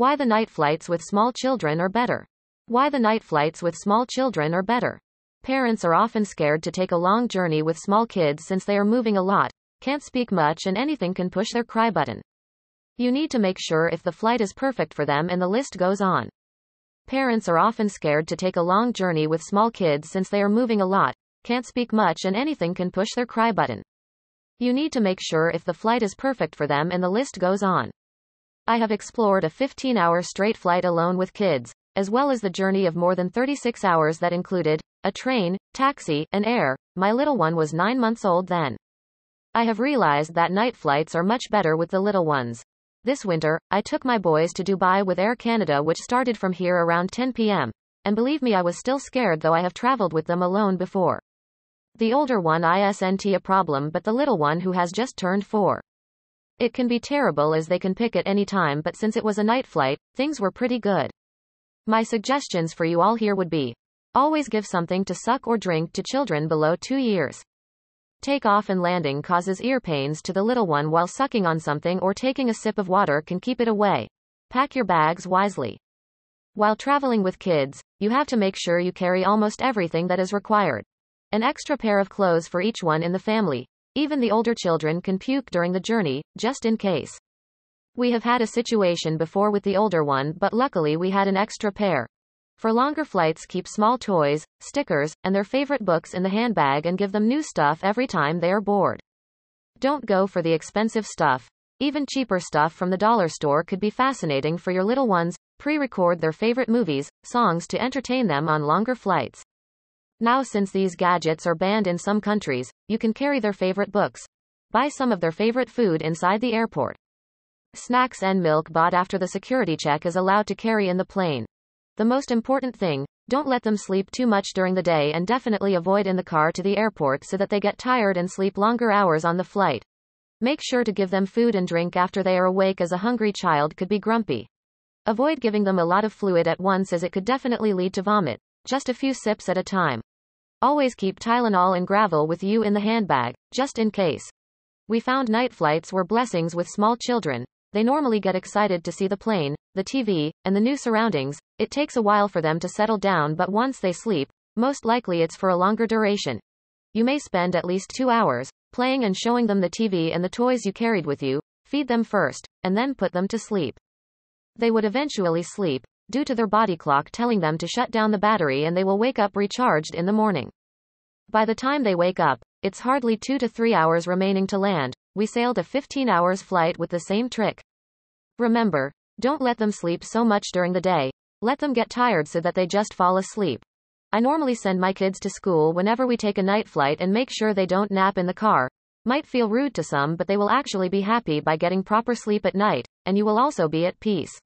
Why the night flights with small children are better. Why the night flights with small children are better. Parents are often scared to take a long journey with small kids since they are moving a lot, can't speak much, and anything can push their cry button. You need to make sure if the flight is perfect for them, and the list goes on. Parents are often scared to take a long journey with small kids since they are moving a lot, can't speak much, and anything can push their cry button. You need to make sure if the flight is perfect for them, and the list goes on. I have explored a 15 hour straight flight alone with kids, as well as the journey of more than 36 hours that included a train, taxi, and air. My little one was nine months old then. I have realized that night flights are much better with the little ones. This winter, I took my boys to Dubai with Air Canada, which started from here around 10 p.m. And believe me, I was still scared though I have traveled with them alone before. The older one isn't a problem, but the little one who has just turned four. It can be terrible as they can pick at any time, but since it was a night flight, things were pretty good. My suggestions for you all here would be always give something to suck or drink to children below two years. Take off and landing causes ear pains to the little one while sucking on something or taking a sip of water can keep it away. Pack your bags wisely. While traveling with kids, you have to make sure you carry almost everything that is required. An extra pair of clothes for each one in the family. Even the older children can puke during the journey, just in case. We have had a situation before with the older one, but luckily we had an extra pair. For longer flights, keep small toys, stickers, and their favorite books in the handbag and give them new stuff every time they are bored. Don't go for the expensive stuff. Even cheaper stuff from the dollar store could be fascinating for your little ones. Pre record their favorite movies, songs to entertain them on longer flights. Now, since these gadgets are banned in some countries, you can carry their favorite books. Buy some of their favorite food inside the airport. Snacks and milk bought after the security check is allowed to carry in the plane. The most important thing, don't let them sleep too much during the day and definitely avoid in the car to the airport so that they get tired and sleep longer hours on the flight. Make sure to give them food and drink after they are awake as a hungry child could be grumpy. Avoid giving them a lot of fluid at once as it could definitely lead to vomit. Just a few sips at a time. Always keep Tylenol and Gravol with you in the handbag, just in case. We found night flights were blessings with small children, they normally get excited to see the plane, the TV, and the new surroundings. It takes a while for them to settle down, but once they sleep, most likely it's for a longer duration. You may spend at least two hours playing and showing them the TV and the toys you carried with you, feed them first, and then put them to sleep. They would eventually sleep, due to their body clock telling them to shut down the battery and they will wake up recharged in the morning. By the time they wake up, it's hardly two to three hours remaining to land, we sailed a 15 hours flight with the same trick. Remember, don't let them sleep so much during the day. Let them get tired so that they just fall asleep. I normally send my kids to school whenever we take a night flight and make sure they don't nap in the car. Might feel rude to some, but they will actually be happy by getting proper sleep at night, and you will also be at peace.